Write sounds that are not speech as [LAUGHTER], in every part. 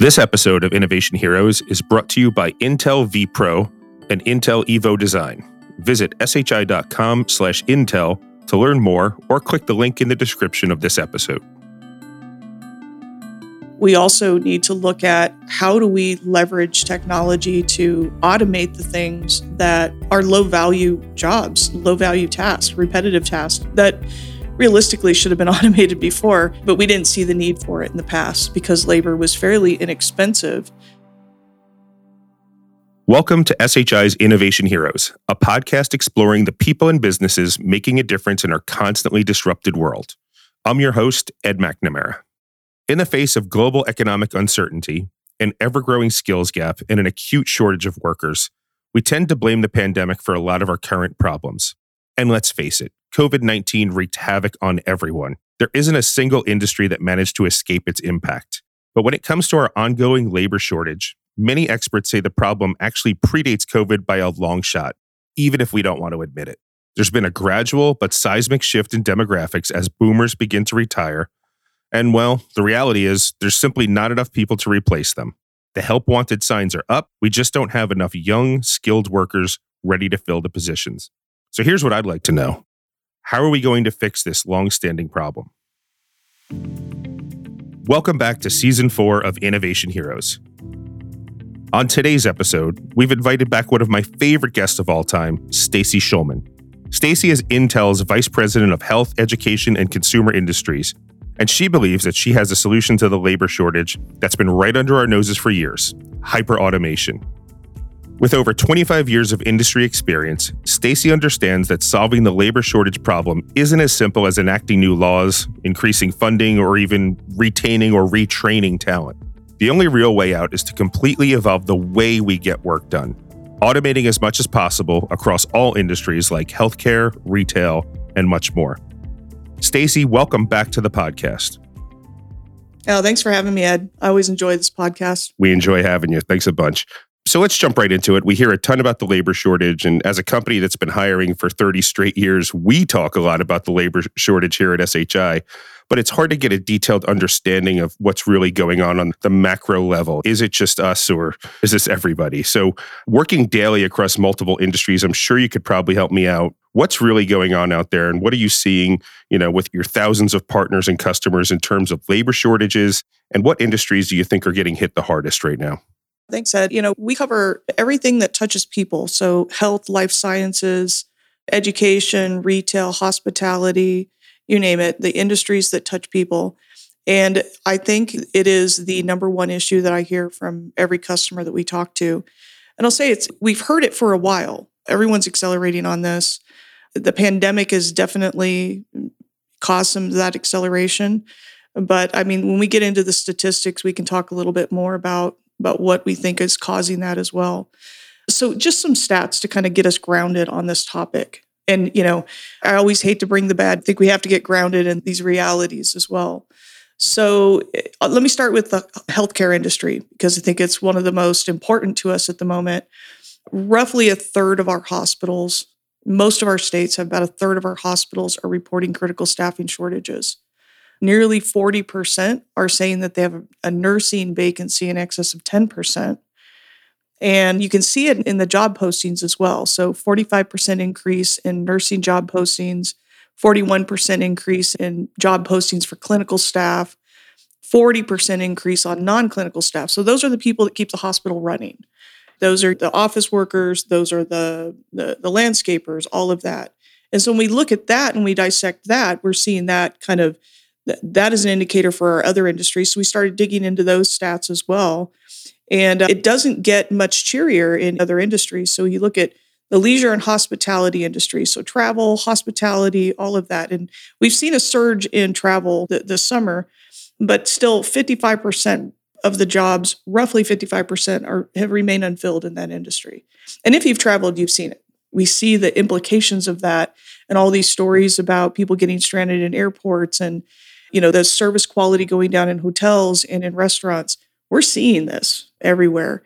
This episode of Innovation Heroes is brought to you by Intel vPro and Intel Evo Design. Visit shi.com slash intel to learn more or click the link in the description of this episode. We also need to look at how do we leverage technology to automate the things that are low value jobs, low value tasks, repetitive tasks that realistically should have been [LAUGHS] automated before, but we didn't see the need for it in the past because labor was fairly inexpensive. Welcome to SHI's Innovation Heroes, a podcast exploring the people and businesses making a difference in our constantly disrupted world. I'm your host, Ed McNamara. In the face of global economic uncertainty, an ever growing skills gap, and an acute shortage of workers, we tend to blame the pandemic for a lot of our current problems. And let's face it, COVID 19 wreaked havoc on everyone. There isn't a single industry that managed to escape its impact. But when it comes to our ongoing labor shortage, many experts say the problem actually predates COVID by a long shot, even if we don't want to admit it. There's been a gradual but seismic shift in demographics as boomers begin to retire. And well, the reality is there's simply not enough people to replace them. The help wanted signs are up. We just don't have enough young, skilled workers ready to fill the positions. So here's what I'd like to know how are we going to fix this long-standing problem? Welcome back to season four of Innovation Heroes. On today's episode, we've invited back one of my favorite guests of all time, Stacy Schulman. Stacy is Intel's Vice President of Health, Education, and Consumer Industries, and she believes that she has a solution to the labor shortage that's been right under our noses for years hyperautomation. With over 25 years of industry experience, Stacy understands that solving the labor shortage problem isn't as simple as enacting new laws, increasing funding, or even retaining or retraining talent. The only real way out is to completely evolve the way we get work done, automating as much as possible across all industries like healthcare, retail, and much more. Stacy, welcome back to the podcast. Oh, thanks for having me, Ed. I always enjoy this podcast. We enjoy having you. Thanks a bunch. So let's jump right into it. We hear a ton about the labor shortage. And as a company that's been hiring for 30 straight years, we talk a lot about the labor shortage here at SHI. But it's hard to get a detailed understanding of what's really going on on the macro level. Is it just us or is this everybody? So, working daily across multiple industries, I'm sure you could probably help me out. What's really going on out there and what are you seeing, you know, with your thousands of partners and customers in terms of labor shortages and what industries do you think are getting hit the hardest right now? Thanks, Ed. You know, we cover everything that touches people. So, health, life sciences, education, retail, hospitality, you name it, the industries that touch people. And I think it is the number one issue that I hear from every customer that we talk to. And I'll say it's, we've heard it for a while. Everyone's accelerating on this. The pandemic has definitely caused some of that acceleration. But I mean, when we get into the statistics, we can talk a little bit more about about what we think is causing that as well. So, just some stats to kind of get us grounded on this topic. And, you know, I always hate to bring the bad. I think we have to get grounded in these realities as well. So, uh, let me start with the healthcare industry because I think it's one of the most important to us at the moment. Roughly a third of our hospitals, most of our states have about a third of our hospitals are reporting critical staffing shortages. Nearly 40% are saying that they have a nursing vacancy in excess of 10%. And you can see it in the job postings as well. So 45% increase in nursing job postings, 41% increase in job postings for clinical staff, 40% increase on non clinical staff. So those are the people that keep the hospital running. Those are the office workers, those are the, the, the landscapers, all of that. And so when we look at that and we dissect that, we're seeing that kind of that is an indicator for our other industries. So we started digging into those stats as well. And uh, it doesn't get much cheerier in other industries. So you look at the leisure and hospitality industry, so travel, hospitality, all of that. And we've seen a surge in travel th- this summer, but still 55% of the jobs, roughly 55%, are have remained unfilled in that industry. And if you've traveled, you've seen it. We see the implications of that and all these stories about people getting stranded in airports and you know, the service quality going down in hotels and in restaurants. We're seeing this everywhere.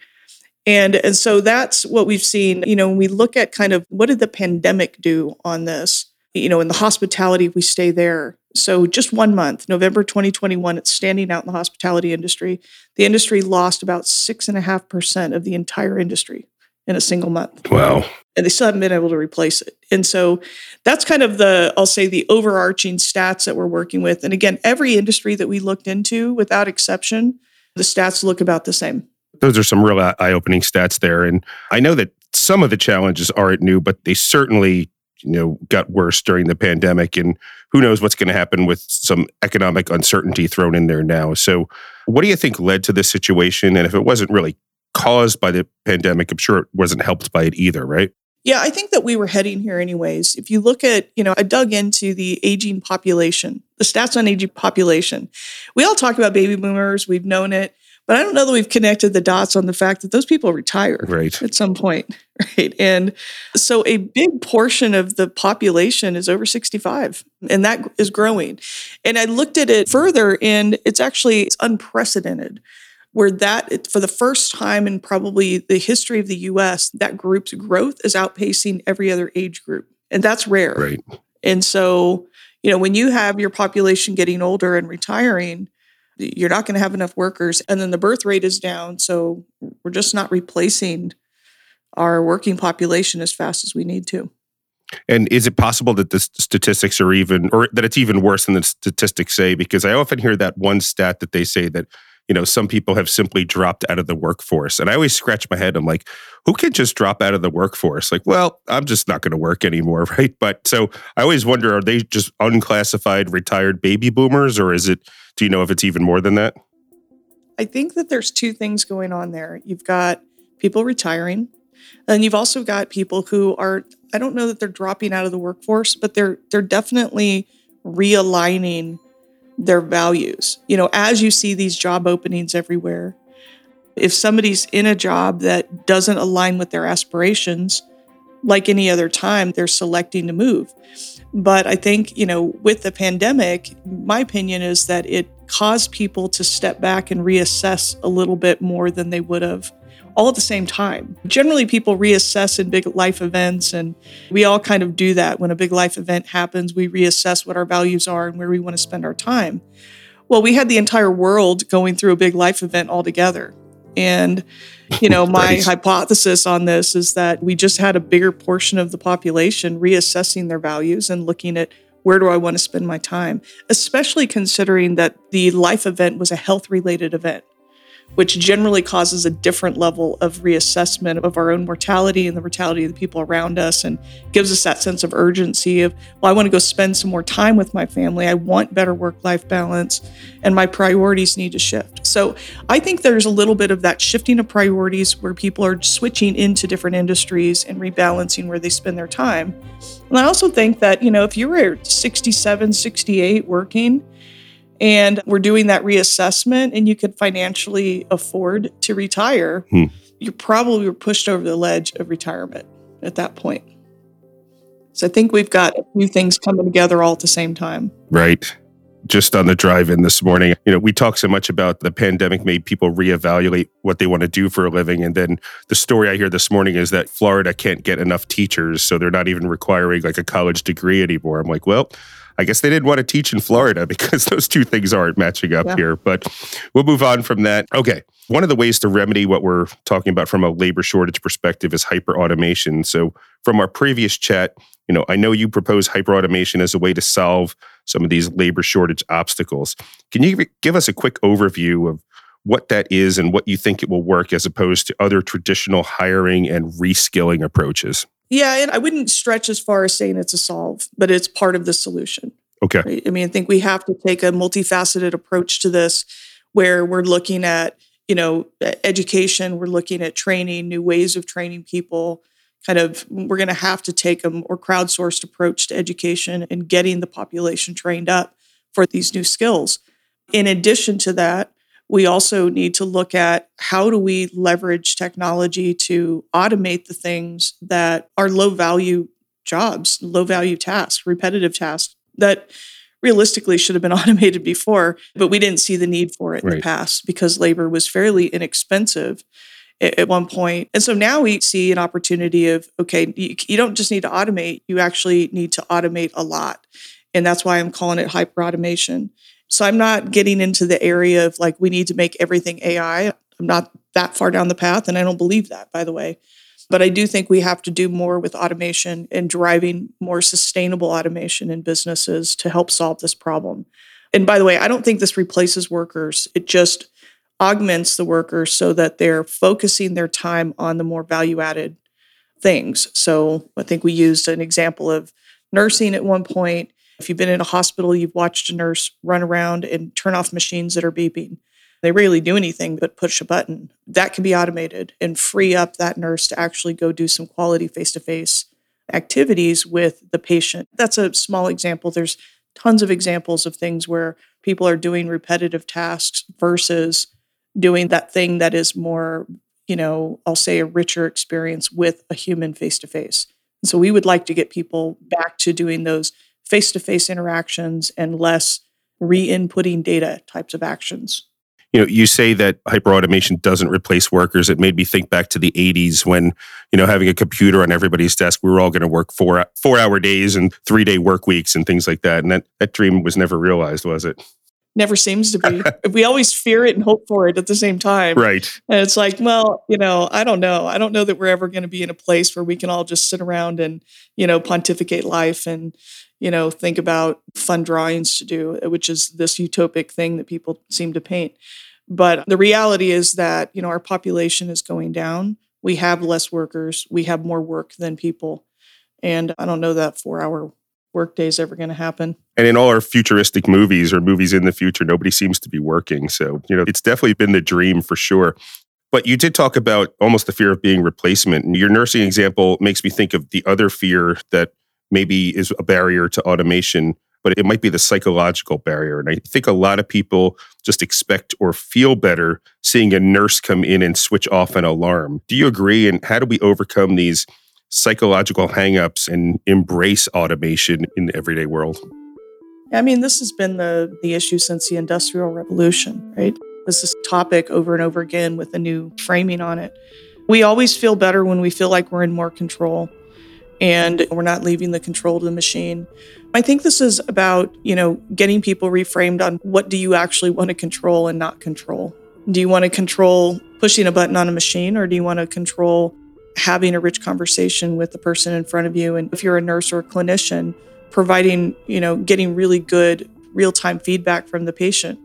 And, and so that's what we've seen. You know, when we look at kind of what did the pandemic do on this, you know, in the hospitality, we stay there. So just one month, November 2021, it's standing out in the hospitality industry. The industry lost about six and a half percent of the entire industry in a single month. Wow. And they still haven't been able to replace it. And so that's kind of the, I'll say, the overarching stats that we're working with. And again, every industry that we looked into, without exception, the stats look about the same. Those are some real eye opening stats there. And I know that some of the challenges aren't new, but they certainly you know got worse during the pandemic and who knows what's going to happen with some economic uncertainty thrown in there now so what do you think led to this situation and if it wasn't really caused by the pandemic i'm sure it wasn't helped by it either right yeah i think that we were heading here anyways if you look at you know i dug into the aging population the stats on aging population we all talk about baby boomers we've known it but I don't know that we've connected the dots on the fact that those people retire right. at some point, [LAUGHS] right? And so a big portion of the population is over 65, and that is growing. And I looked at it further, and it's actually it's unprecedented where that for the first time in probably the history of the US, that group's growth is outpacing every other age group. And that's rare. Right. And so, you know, when you have your population getting older and retiring, you're not going to have enough workers and then the birth rate is down so we're just not replacing our working population as fast as we need to and is it possible that the statistics are even or that it's even worse than the statistics say because i often hear that one stat that they say that you know some people have simply dropped out of the workforce and i always scratch my head i'm like who can just drop out of the workforce like well i'm just not going to work anymore [LAUGHS] right but so i always wonder are they just unclassified retired baby boomers or is it do you know if it's even more than that? I think that there's two things going on there. You've got people retiring, and you've also got people who are I don't know that they're dropping out of the workforce, but they're they're definitely realigning their values. You know, as you see these job openings everywhere, if somebody's in a job that doesn't align with their aspirations, like any other time, they're selecting to move. But I think, you know, with the pandemic, my opinion is that it caused people to step back and reassess a little bit more than they would have all at the same time. Generally, people reassess in big life events, and we all kind of do that. When a big life event happens, we reassess what our values are and where we want to spend our time. Well, we had the entire world going through a big life event all together. And, you know, [LAUGHS] my hypothesis on this is that we just had a bigger portion of the population reassessing their values and looking at where do I want to spend my time, especially considering that the life event was a health related event which generally causes a different level of reassessment of our own mortality and the mortality of the people around us and gives us that sense of urgency of, well, I want to go spend some more time with my family. I want better work life balance and my priorities need to shift. So I think there's a little bit of that shifting of priorities where people are switching into different industries and rebalancing where they spend their time. And I also think that, you know, if you were 67, 68 working, and we're doing that reassessment and you could financially afford to retire, hmm. you probably were pushed over the ledge of retirement at that point. So I think we've got a few things coming together all at the same time. Right. Just on the drive in this morning, you know, we talk so much about the pandemic made people reevaluate what they want to do for a living. And then the story I hear this morning is that Florida can't get enough teachers. So they're not even requiring like a college degree anymore. I'm like, well, I guess they didn't want to teach in Florida [LAUGHS] because those two things aren't matching up yeah. here. But we'll move on from that. Okay. One of the ways to remedy what we're talking about from a labor shortage perspective is hyper automation. So, from our previous chat, you know, I know you propose hyper automation as a way to solve some of these labor shortage obstacles. Can you give us a quick overview of what that is and what you think it will work as opposed to other traditional hiring and reskilling approaches? Yeah, and I wouldn't stretch as far as saying it's a solve, but it's part of the solution. Okay. Right? I mean, I think we have to take a multifaceted approach to this where we're looking at, you know, education, we're looking at training, new ways of training people. Kind of, we're going to have to take a more crowdsourced approach to education and getting the population trained up for these new skills. In addition to that, we also need to look at how do we leverage technology to automate the things that are low value jobs, low value tasks, repetitive tasks that realistically should have been [LAUGHS] automated before, but we didn't see the need for it in right. the past because labor was fairly inexpensive at one point. And so now we see an opportunity of okay, you, don't just need to automate, you actually need to automate a lot. And that's why I'm calling it hyper automation. So I'm not getting into the area of like, we need to make everything AI. I'm not that far down the path. And I don't believe that, by the way. But I do think we have to do more with automation and driving more sustainable automation in businesses to help solve this problem. And by the way, I don't think this replaces workers. It just augments the workers so that they're focusing their time on the more value added things. So I think we used an example of nursing at one point. If you've been in a hospital, you've watched a nurse run around and turn off machines that are beeping. They rarely do anything but push a button. That can be automated and free up that nurse to actually go do some quality face to face activities with the patient. That's a small example. There's tons of examples of things where people are doing repetitive tasks versus doing that thing that is more, you know, I'll say a richer experience with a human face to face. So we would like to get people back to doing those face to face interactions and less re inputting data types of actions. You know, you say that hyperautomation doesn't replace workers. It made me think back to the 80s when, you know, having a computer on everybody's desk, we were all going to work four four hour days and three day work weeks and things like that. And that, that dream was never realized, was it? Never seems to be. [LAUGHS] we always fear it and hope for it at the same time. Right. And it's like, well, you know, I don't know. I don't know that we're ever going to be in a place where we can all just sit around and, you know, pontificate life and, you know, think about fun drawings to do, which is this utopic thing that people seem to paint. But the reality is that, you know, our population is going down. We have less workers. We have more work than people. And I don't know that four hour workday is ever going to happen. And in all our futuristic movies or movies in the future, nobody seems to be working. So, you know, it's definitely been the dream for sure. But you did talk about almost the fear of being replacement. And your nursing example makes me think of the other fear that maybe is a barrier to automation, but it might be the psychological barrier. And I think a lot of people just expect or feel better seeing a nurse come in and switch off an alarm. Do you agree? And how do we overcome these psychological hangups and embrace automation in the everyday world? I mean, this has been the, the issue since the Industrial Revolution, right? This is topic over and over again with a new framing on it. We always feel better when we feel like we're in more control and we're not leaving the control to the machine. I think this is about, you know, getting people reframed on what do you actually want to control and not control. Do you want to control pushing a button on a machine or do you want to control having a rich conversation with the person in front of you. And if you're a nurse or a clinician providing you know getting really good real-time feedback from the patient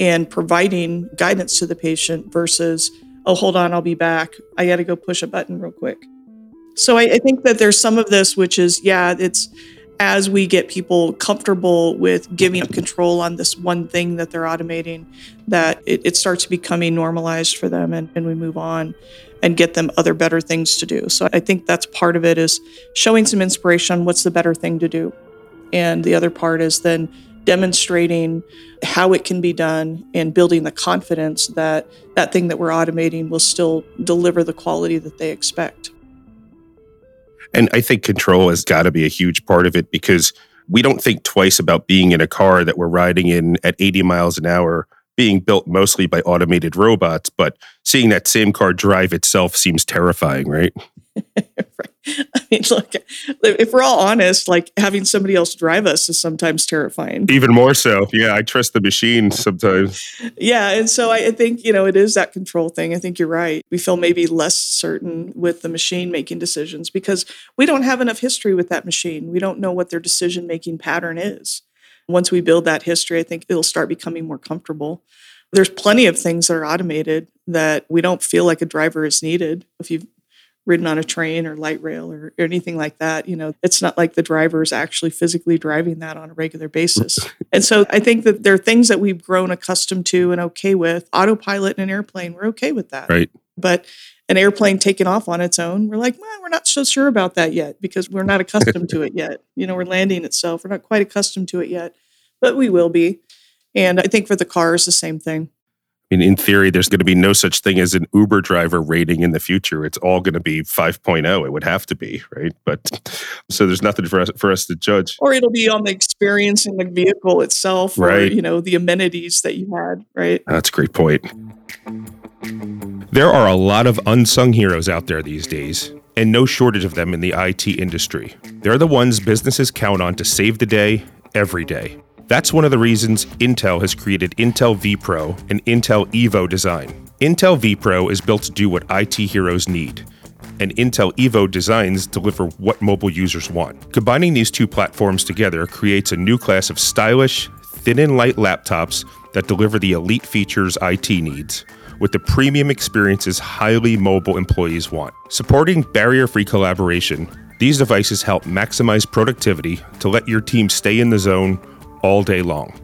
and providing guidance to the patient versus oh hold on i'll be back. I got to go push a button real quick. So I, I think that there's some of this which is yeah it's as we get people comfortable with giving up control on this one thing that they're automating, that it, it starts becoming normalized for them and, and we move on and get them other better things to do. So I think that's part of it is showing some inspiration on what's the better thing to do. And the other part is then demonstrating how it can be done and building the confidence that that thing that we're automating will still deliver the quality that they expect. And I think control has got to be a huge part of it because we don't think twice about being in a car that we're riding in at 80 miles an hour being built mostly by automated robots, but seeing that same car drive itself seems terrifying, right? [LAUGHS] right. I mean, look, if we're all honest, like having somebody else drive us is sometimes terrifying. Even more so. Yeah, I trust the machine sometimes. yeah. And so I think, you know, it is that control thing. I think you're right. We feel maybe less certain with the machine making decisions because we don't have enough history with that machine. We don't know what their decision making pattern is once we build that history, I think it'll start becoming more comfortable. There's plenty of things that are automated that we don't feel like a driver is needed. If you've ridden on a train or light rail or, or anything like that, you know, it's not like the driver is actually physically driving that on a regular basis. [LAUGHS] and so I think that there are things that we've grown accustomed to and okay with. Autopilot in an airplane, we're okay with that. Right. But an airplane taking off on its own, we're like, well, we're not so sure about that yet because we're not accustomed to it yet. You know, we're landing itself. We're not quite accustomed to it yet, but we will be. And I think for the cars, the same thing. I mean, in theory, there's going to be no such thing as an Uber driver rating in the future. It's all going to be 5.0. It would have to be, right? But [LAUGHS] so there's nothing for us for us to judge. Or it'll be on the experience in the vehicle itself, right? Or, you know, the amenities that you had, right? That's a great point. There are a lot of unsung heroes out there these days, and no shortage of them in the IT industry. They're the ones businesses count on to save the day every day. That's one of the reasons Intel has created Intel vPro and Intel Evo design. Intel vPro is built to do what IT heroes need, and Intel Evo designs deliver what mobile users want. Combining these two platforms together creates a new class of stylish, thin and light laptops that deliver the elite features IT needs with the premium experiences highly mobile employees want. Supporting barrier free collaboration, these devices help maximize productivity to let your team stay in the zone all day long.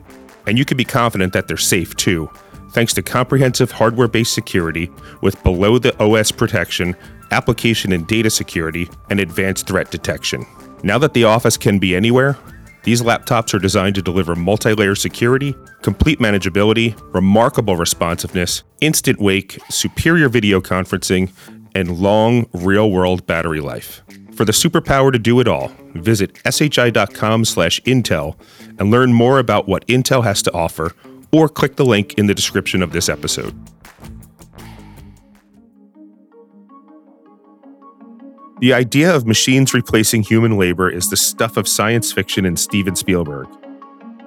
And you can be confident that they're safe too, thanks to comprehensive hardware based security with below the OS protection, application and data security, and advanced threat detection. Now that the office can be anywhere, these laptops are designed to deliver multi layer security, complete manageability, remarkable responsiveness, instant wake, superior video conferencing, and long real world battery life. For the superpower to do it all, visit shi.com slash Intel and learn more about what Intel has to offer or click the link in the description of this episode. The idea of machines replacing human labor is the stuff of science fiction and Steven Spielberg,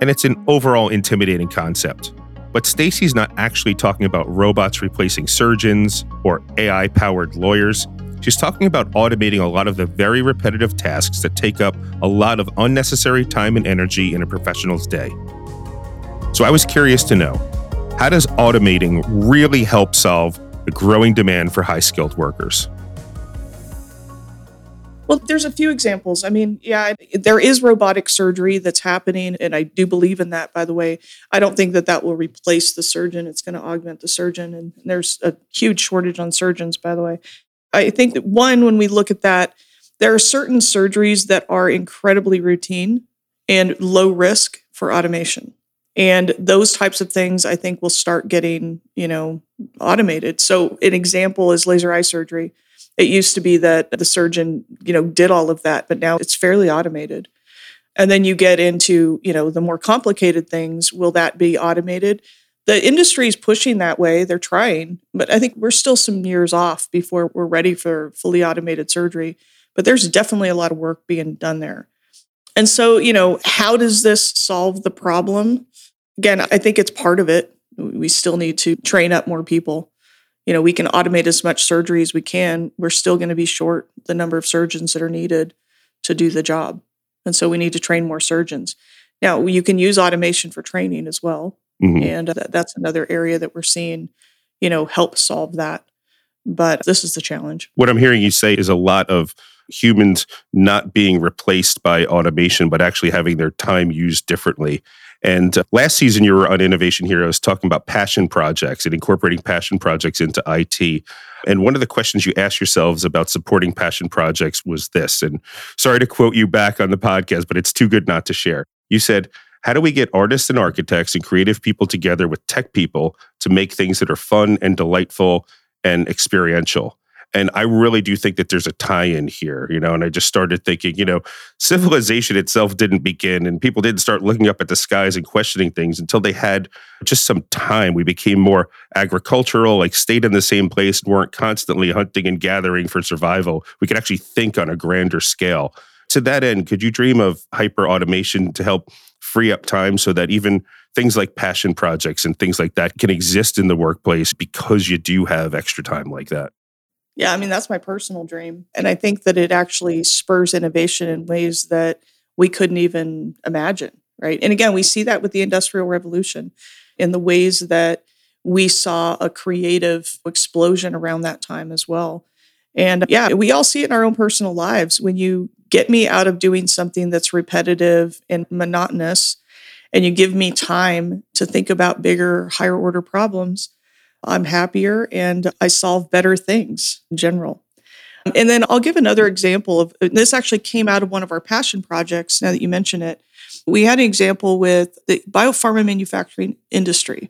and it's an overall intimidating concept. But Stacy's not actually talking about robots replacing surgeons or AI powered lawyers. She's talking about automating a lot of the very repetitive tasks that take up a lot of unnecessary time and energy in a professional's day. So I was curious to know how does automating really help solve the growing demand for high skilled workers? Well, there's a few examples. I mean, yeah, there is robotic surgery that's happening, and I do believe in that, by the way. I don't think that that will replace the surgeon. It's going to augment the surgeon. And there's a huge shortage on surgeons, by the way. I think that one, when we look at that, there are certain surgeries that are incredibly routine and low risk for automation. And those types of things I think will start getting, you know, automated. So an example is laser eye surgery it used to be that the surgeon, you know, did all of that, but now it's fairly automated. And then you get into, you know, the more complicated things. Will that be automated? The industry is pushing that way. They're trying, but I think we're still some years off before we're ready for fully automated surgery. But there's definitely a lot of work being done there. And so, you know, how does this solve the problem? Again, I think it's part of it. We still need to train up more people you know, we can automate as much surgery as we can. We're still going to be short the number of surgeons that are needed to do the job. And so we need to train more surgeons. Now, you can use automation for training as well. Mm-hmm. And th- that's another area that we're seeing, you know, help solve that. But this is the challenge. What I'm hearing you say is a lot of humans not being replaced by automation, but actually having their time used differently. And uh, last season, you were on Innovation Heroes talking about passion projects and incorporating passion projects into IT. And one of the questions you asked yourselves about supporting passion projects was this. And sorry to quote you back on the podcast, but it's too good not to share. You said, how do we get artists and architects and creative people together with tech people to make things that are fun and delightful and experiential? And I really do think that there's a tie in here, you know. And I just started thinking, you know, civilization itself didn't begin and people didn't start looking up at the skies and questioning things until they had just some time. We became more agricultural, like stayed in the same place and weren't constantly hunting and gathering for survival. We could actually think on a grander scale. To that end, could you dream of hyper automation to help free up time so that even things like passion projects and things like that can exist in the workplace because you do have extra time like that? Yeah, I mean, that's my personal dream. And I think that it actually spurs innovation in ways that we couldn't even imagine, right? And again, we see that with the Industrial Revolution in the ways that we saw a creative explosion around that time as well. And yeah, we all see it in our own personal lives. When you get me out of doing something that's repetitive and monotonous, and you give me time to think about bigger, higher order problems, I'm happier and I solve better things in general. And then I'll give another example of this actually came out of one of our passion projects now that you mention it. We had an example with the biopharma manufacturing industry.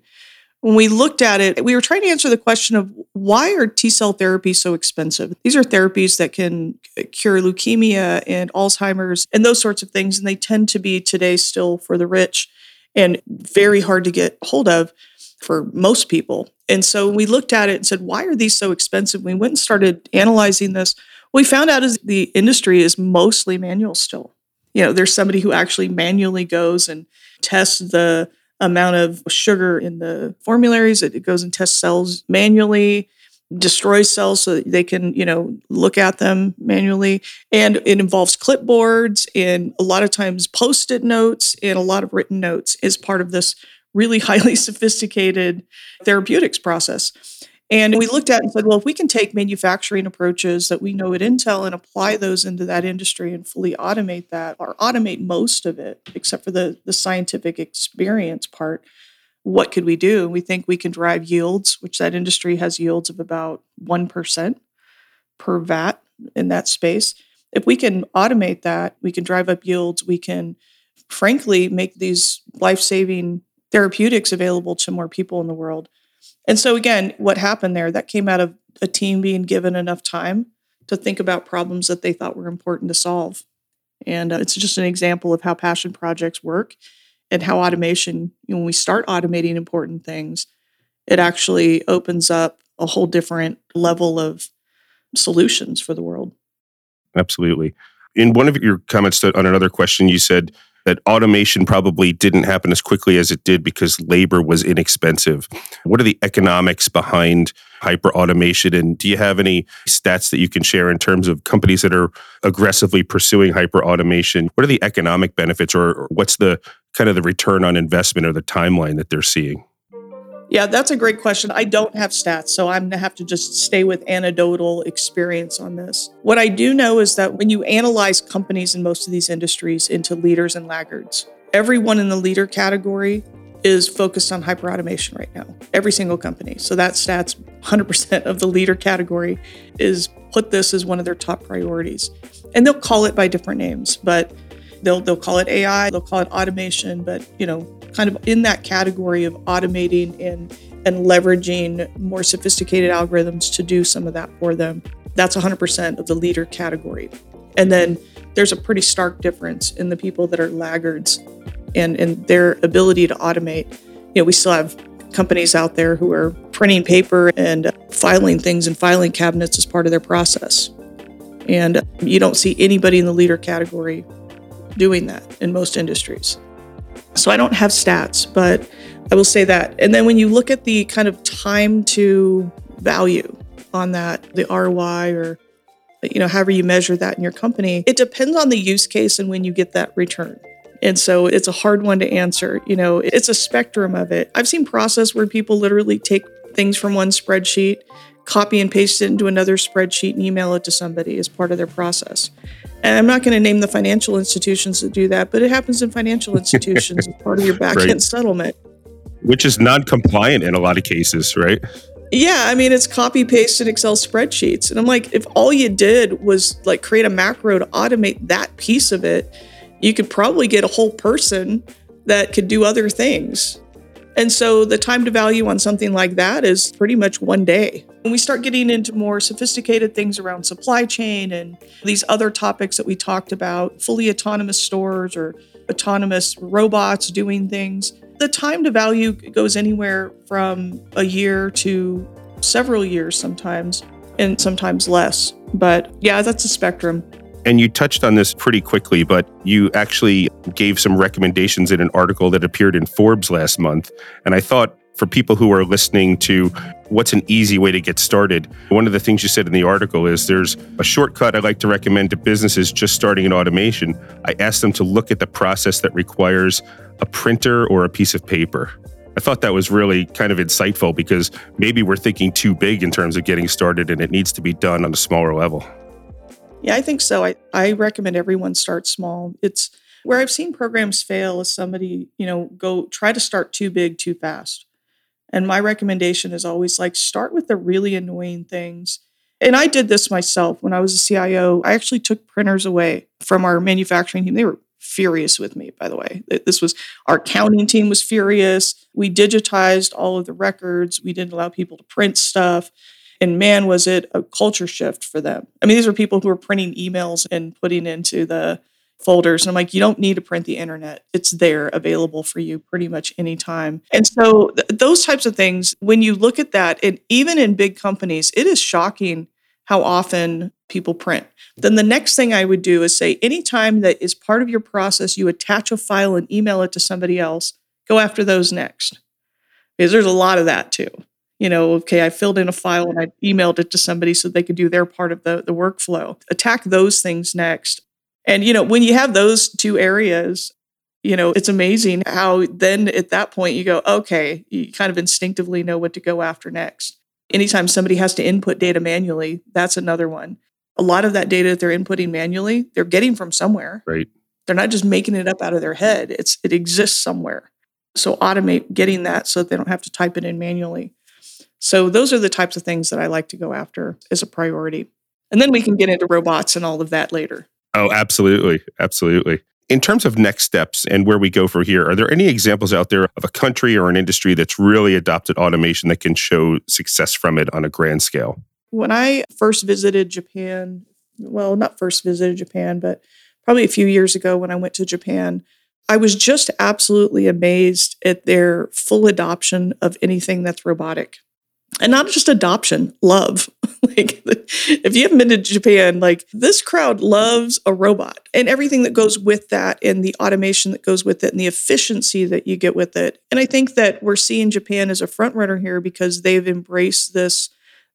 When we looked at it, we were trying to answer the question of why are T cell therapies so expensive? These are therapies that can cure leukemia and Alzheimer's and those sorts of things. And they tend to be today still for the rich and very hard to get hold of for most people. And so we looked at it and said, why are these so expensive? We went and started analyzing this. We found out is the industry is mostly manual still. You know, there's somebody who actually manually goes and tests the amount of sugar in the formularies. It goes and tests cells manually, destroys cells so they can, you know, look at them manually. And it involves clipboards and a lot of times post-it notes and a lot of written notes is part of this really [LAUGHS] highly sophisticated therapeutics process. And we looked at and said, well, if we can take manufacturing approaches that we know at Intel and apply those into that industry and fully automate that, or automate most of it, except for the, the scientific experience part, what could we do? And we think we can drive yields, which that industry has yields of about 1% per vat in that space. If we can automate that, we can drive up yields, we can frankly make these life saving therapeutics available to more people in the world and so, again, what happened there, that came out of a team being given enough time to think about problems that they thought were important to solve. And uh, it's just an example of how passion projects work and how automation, you know, when we start automating important things, it actually opens up a whole different level of solutions for the world. Absolutely. In one of your comments on another question, you said that automation probably didn't happen as quickly as it did because labor was inexpensive. What are the economics behind hyper automation? And do you have any stats that you can share in terms of companies that are aggressively pursuing hyper automation? What are the economic benefits or what's the kind of the return on investment or the timeline that they're seeing? Yeah, that's a great question. I don't have stats, so I'm going to have to just stay with anecdotal experience on this. What I do know is that when you analyze companies in most of these industries into leaders and laggards, everyone in the leader category is focused on hyperautomation right now. Every single company. So that stats 100% of the leader category is put this as one of their top priorities. And they'll call it by different names, but they'll they'll call it AI, they'll call it automation, but you know, kind of in that category of automating and and leveraging more sophisticated algorithms to do some of that for them. That's 100% of the leader category. And then there's a pretty stark difference in the people that are laggards and, and their ability to automate. You know, we still have companies out there who are printing paper and filing things in filing cabinets as part of their process. And you don't see anybody in the leader category doing that in most industries. So I don't have stats, but I will say that. And then when you look at the kind of time to value on that, the ROI or you know, however you measure that in your company, it depends on the use case and when you get that return. And so it's a hard one to answer. You know, it's a spectrum of it. I've seen process where people literally take things from one spreadsheet, copy and paste it into another spreadsheet and email it to somebody as part of their process. And I'm not going to name the financial institutions that do that, but it happens in financial institutions as part of your back end right. settlement. Which is non compliant in a lot of cases, right? Yeah, I mean, it's copy paste in Excel spreadsheets. And I'm like, if all you did was like create a macro to automate that piece of it, you could probably get a whole person that could do other things. And so the time to value on something like that is pretty much one day. When we start getting into more sophisticated things around supply chain and these other topics that we talked about, fully autonomous stores or autonomous robots doing things, the time to value goes anywhere from a year to several years sometimes, and sometimes less. But yeah, that's a spectrum. And you touched on this pretty quickly, but you actually gave some recommendations in an article that appeared in Forbes last month. And I thought for people who are listening to what's an easy way to get started, one of the things you said in the article is there's a shortcut I like to recommend to businesses just starting in automation. I ask them to look at the process that requires a printer or a piece of paper. I thought that was really kind of insightful because maybe we're thinking too big in terms of getting started and it needs to be done on a smaller level. Yeah, I think so. I, I recommend everyone start small. It's where I've seen programs fail is somebody, you know, go try to start too big too fast. And my recommendation is always like start with the really annoying things. And I did this myself when I was a CIO. I actually took printers away from our manufacturing team. They were furious with me, by the way. This was our accounting team was furious. We digitized all of the records. We didn't allow people to print stuff. And man, was it a culture shift for them. I mean, these were people who were printing emails and putting into the folders. And I'm like, you don't need to print the internet. It's there available for you pretty much anytime. And so th- those types of things, when you look at that, and even in big companies, it is shocking how often people print. Then the next thing I would do is say, anytime that is part of your process, you attach a file and email it to somebody else, go after those next. Because there's a lot of that too. You know, okay, I filled in a file and I emailed it to somebody so they could do their part of the, the workflow. Attack those things next. And, you know, when you have those two areas, you know, it's amazing how then at that point you go, okay, you kind of instinctively know what to go after next. Anytime somebody has to input data manually, that's another one. A lot of that data that they're inputting manually, they're getting from somewhere. Right. They're not just making it up out of their head. It's it exists somewhere. So automate getting that so that they don't have to type it in manually. So those are the types of things that I like to go after as a priority. And then we can get into robots and all of that later. Oh, absolutely. Absolutely. In terms of next steps and where we go from here, are there any examples out there of a country or an industry that's really adopted automation that can show success from it on a grand scale? When I first visited Japan, well, not first visited Japan, but probably a few years ago when I went to Japan, I was just absolutely amazed at their full adoption of anything that's robotic and not just adoption, love. [LAUGHS] like if you haven't been to Japan, like this crowd loves a robot and everything that goes with that and the automation that goes with it and the efficiency that you get with it. And I think that we're seeing Japan as a front runner here because they've embraced this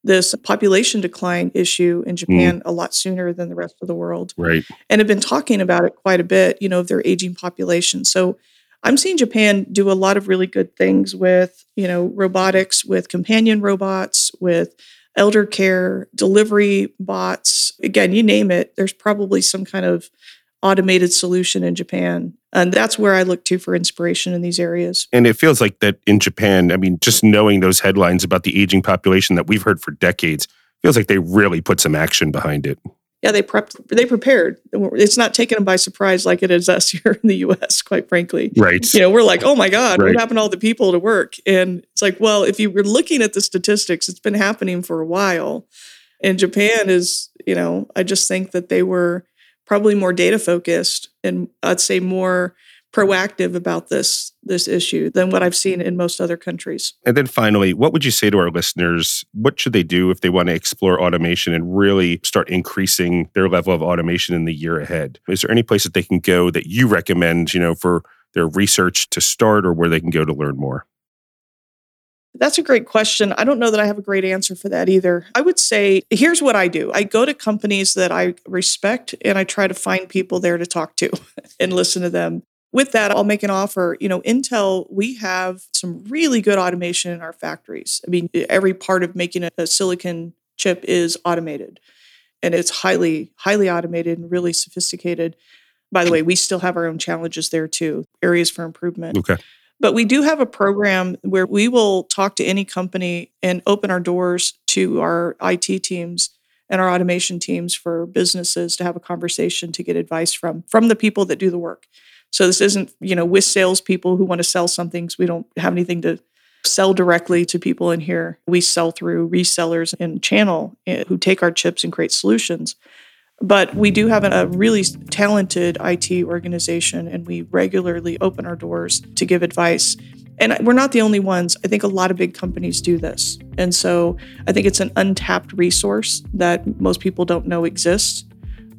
this population decline issue in mm. Japan mm. a lot sooner than the rest of the world. Right. And have been talking about it quite a bit, you know, of their aging population. So I'm seeing Japan do a lot of really good things with, you know, robotics, with companion robots, with elder care, delivery bots. Again, you name it, there's probably some kind of automated solution in Japan. And that's where I look to for inspiration in these areas. And it feels like that in Japan, I mean, just knowing those headlines about the aging population that we've heard for decades, feels like they really put some action behind it yeah, they prepped, they prepared. It's not taking them by surprise like it is us [LAUGHS] here in the U.S. Quite frankly, right? You know, we're like, oh my God, right. what happened to all the people to work? And it's like, well, if you were looking at the statistics, it's been happening for a while. And Japan is, you know, I just think that they were probably more data focused and I'd say more proactive about this this issue than what I've seen in most other countries. And then finally, what would you say to our listeners? What should they do if they want to explore automation and really start increasing their level of automation in the year ahead? Is there any place that they can go that you recommend, you know, for their research to start or where they can go to learn more? That's a great question. I don't know that I have a great answer for that either. I would say here's what I do I go to companies that I respect and I try to find people there to talk to [LAUGHS] and listen to them with that, I'll make an offer. You know, Intel, we have some really good automation in our factories. I mean, every part of making a, silicon chip is automated and it's highly, highly automated and really sophisticated. By the way, we still have our own challenges there too, areas for improvement. Okay. But we do have a program where we will talk to any company and open our doors to our IT teams and our automation teams for businesses to have a conversation to get advice from from the people that do the work. So this isn't, you know, with salespeople who want to sell something we don't have anything to sell directly to people in here. We sell through resellers and channel eh, who take our chips and create solutions. But we do have a really talented IT organization, and we regularly open our doors to give advice. And we're not the only ones. I think a lot of big companies do this. And so I think it's an untapped resource that most people don't know exists.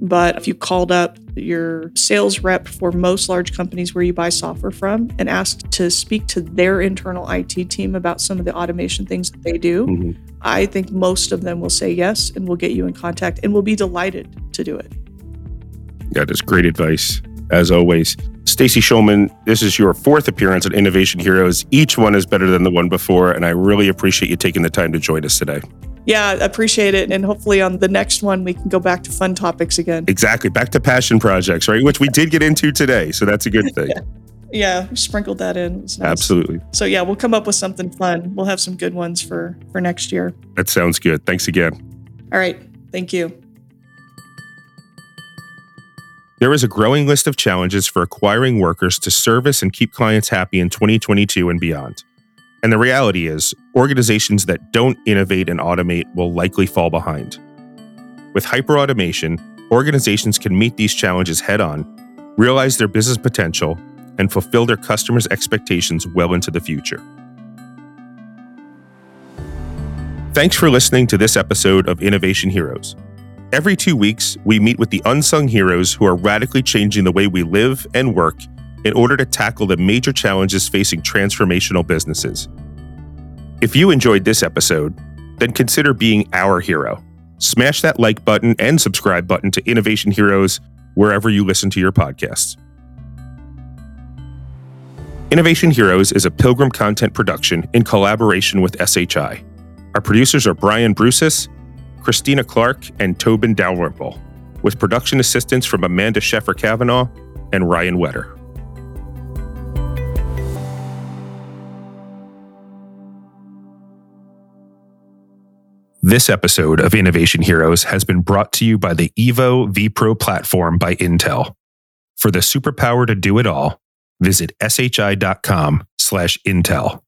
But if you called up your sales rep for most large companies where you buy software from and asked to speak to their internal IT team about some of the automation things that they do, mm-hmm. I think most of them will say yes and will get you in contact and will be delighted to do it. That is great advice, as always. Stacy Schulman, this is your fourth appearance at Innovation Heroes. Each one is better than the one before, and I really appreciate you taking the time to join us today. Yeah, appreciate it. And hopefully on the next one, we can go back to fun topics again. Exactly. Back to passion projects, right? Which we did get into today. So that's a good thing. [LAUGHS] yeah. yeah, sprinkled that in. Nice. Absolutely. So yeah, we'll come up with something fun. We'll have some good ones for for next year. That sounds good. Thanks again. All right. Thank you. There is a growing list of challenges for acquiring workers to service and keep clients happy in 2022 and beyond. And the reality is, organizations that don't innovate and automate will likely fall behind. With hyperautomation, organizations can meet these challenges head on, realize their business potential, and fulfill their customers' expectations well into the future. Thanks for listening to this episode of Innovation Heroes. Every two weeks, we meet with the unsung heroes who are radically changing the way we live and work in order to tackle the major challenges facing transformational businesses. If you enjoyed this episode, then consider being our hero. Smash that like button and subscribe button to Innovation Heroes wherever you listen to your podcasts. Innovation Heroes is a Pilgrim content production in collaboration with SHI. Our producers are Brian Brusis, Christina Clark, and Tobin Dalrymple, with production assistance from Amanda Sheffer Kavanaugh and Ryan Wetter. This episode of Innovation Heroes has been brought to you by the Evo vPro platform by Intel. For the superpower to do it all, visit shi.com slash intel.